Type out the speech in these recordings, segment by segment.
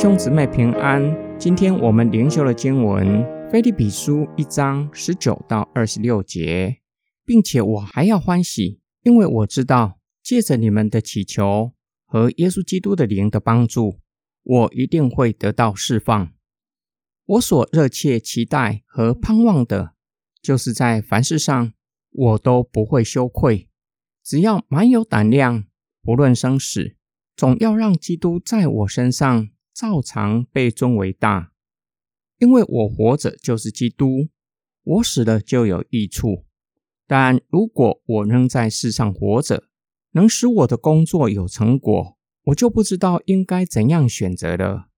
兄姊妹平安。今天我们灵修的经文《菲利比书》一章十九到二十六节，并且我还要欢喜，因为我知道借着你们的祈求和耶稣基督的灵的帮助，我一定会得到释放。我所热切期待和盼望的，就是在凡事上我都不会羞愧，只要满有胆量，不论生死，总要让基督在我身上。照常被尊为大，因为我活着就是基督，我死了就有益处。但如果我仍在世上活着，能使我的工作有成果，我就不知道应该怎样选择了。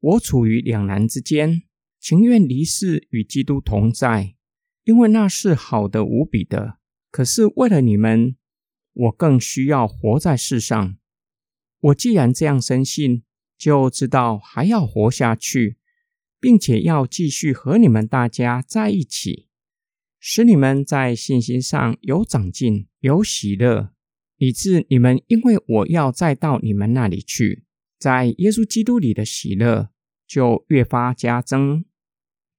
我处于两难之间，情愿离世与基督同在，因为那是好的无比的。可是为了你们，我更需要活在世上。我既然这样深信。就知道还要活下去，并且要继续和你们大家在一起，使你们在信心上有长进、有喜乐，以致你们因为我要再到你们那里去，在耶稣基督里的喜乐就越发加增。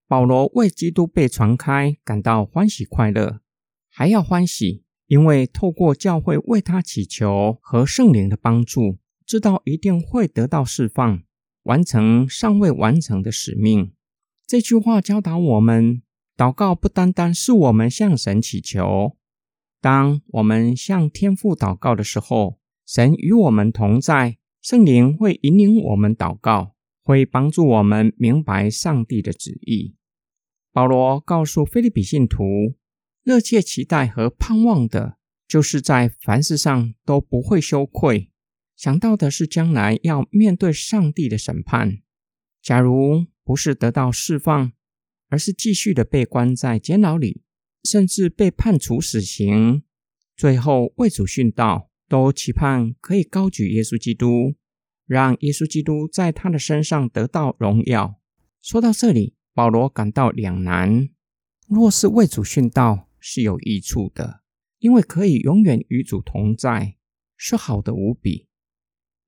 保罗为基督被传开感到欢喜快乐，还要欢喜，因为透过教会为他祈求和圣灵的帮助。知道一定会得到释放，完成尚未完成的使命。这句话教导我们，祷告不单单是我们向神祈求。当我们向天父祷告的时候，神与我们同在，圣灵会引领我们祷告，会帮助我们明白上帝的旨意。保罗告诉菲利比信徒，热切期待和盼望的，就是在凡事上都不会羞愧。想到的是将来要面对上帝的审判。假如不是得到释放，而是继续的被关在监牢里，甚至被判处死刑，最后为主殉道，都期盼可以高举耶稣基督，让耶稣基督在他的身上得到荣耀。说到这里，保罗感到两难：若是为主殉道是有益处的，因为可以永远与主同在，是好的无比。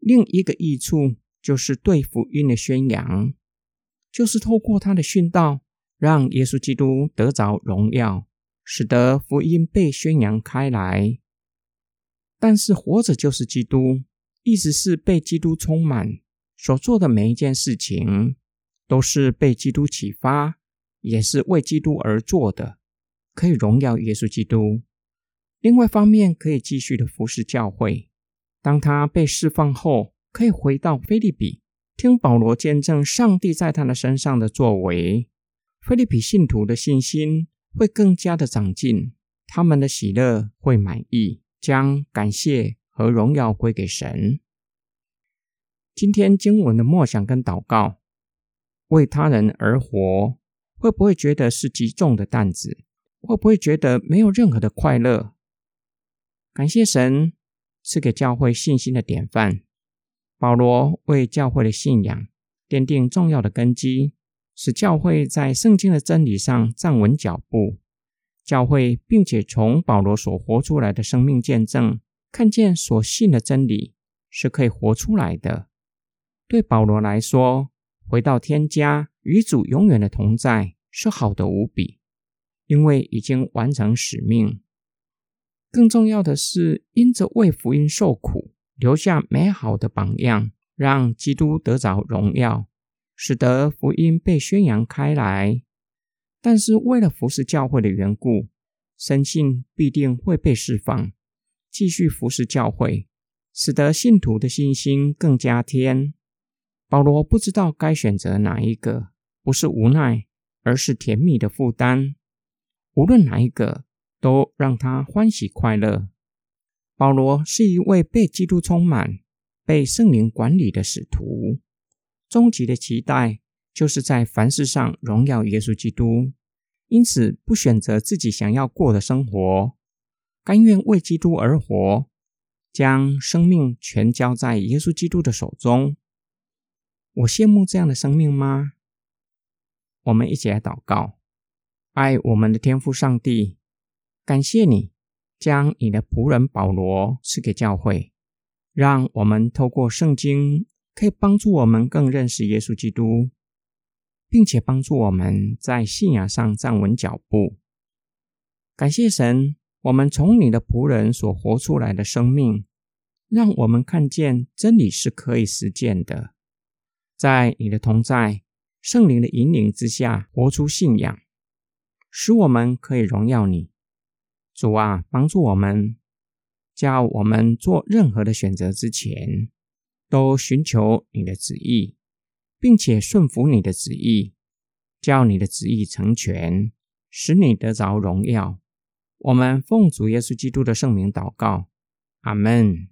另一个益处就是对福音的宣扬，就是透过他的殉道，让耶稣基督得着荣耀，使得福音被宣扬开来。但是活着就是基督，意思是被基督充满，所做的每一件事情都是被基督启发，也是为基督而做的，可以荣耀耶稣基督。另外方面，可以继续的服侍教会。当他被释放后，可以回到菲利比，听保罗见证上帝在他的身上的作为。菲利比信徒的信心会更加的长进，他们的喜乐会满意，将感谢和荣耀归给神。今天经文的默想跟祷告，为他人而活，会不会觉得是极重的担子？会不会觉得没有任何的快乐？感谢神。是给教会信心的典范，保罗为教会的信仰奠定重要的根基，使教会在圣经的真理上站稳脚步。教会并且从保罗所活出来的生命见证，看见所信的真理是可以活出来的。对保罗来说，回到天家与主永远的同在是好的无比，因为已经完成使命。更重要的是，因着为福音受苦，留下美好的榜样，让基督得着荣耀，使得福音被宣扬开来。但是，为了服侍教会的缘故，深信必定会被释放，继续服侍教会，使得信徒的信心更加添。保罗不知道该选择哪一个，不是无奈，而是甜蜜的负担。无论哪一个。都让他欢喜快乐。保罗是一位被基督充满、被圣灵管理的使徒，终极的期待就是在凡事上荣耀耶稣基督，因此不选择自己想要过的生活，甘愿为基督而活，将生命全交在耶稣基督的手中。我羡慕这样的生命吗？我们一起来祷告，爱我们的天父上帝。感谢你将你的仆人保罗赐给教会，让我们透过圣经可以帮助我们更认识耶稣基督，并且帮助我们在信仰上站稳脚步。感谢神，我们从你的仆人所活出来的生命，让我们看见真理是可以实践的。在你的同在、圣灵的引领之下，活出信仰，使我们可以荣耀你。主啊，帮助我们，叫我们做任何的选择之前，都寻求你的旨意，并且顺服你的旨意，叫你的旨意成全，使你得着荣耀。我们奉主耶稣基督的圣名祷告，阿门。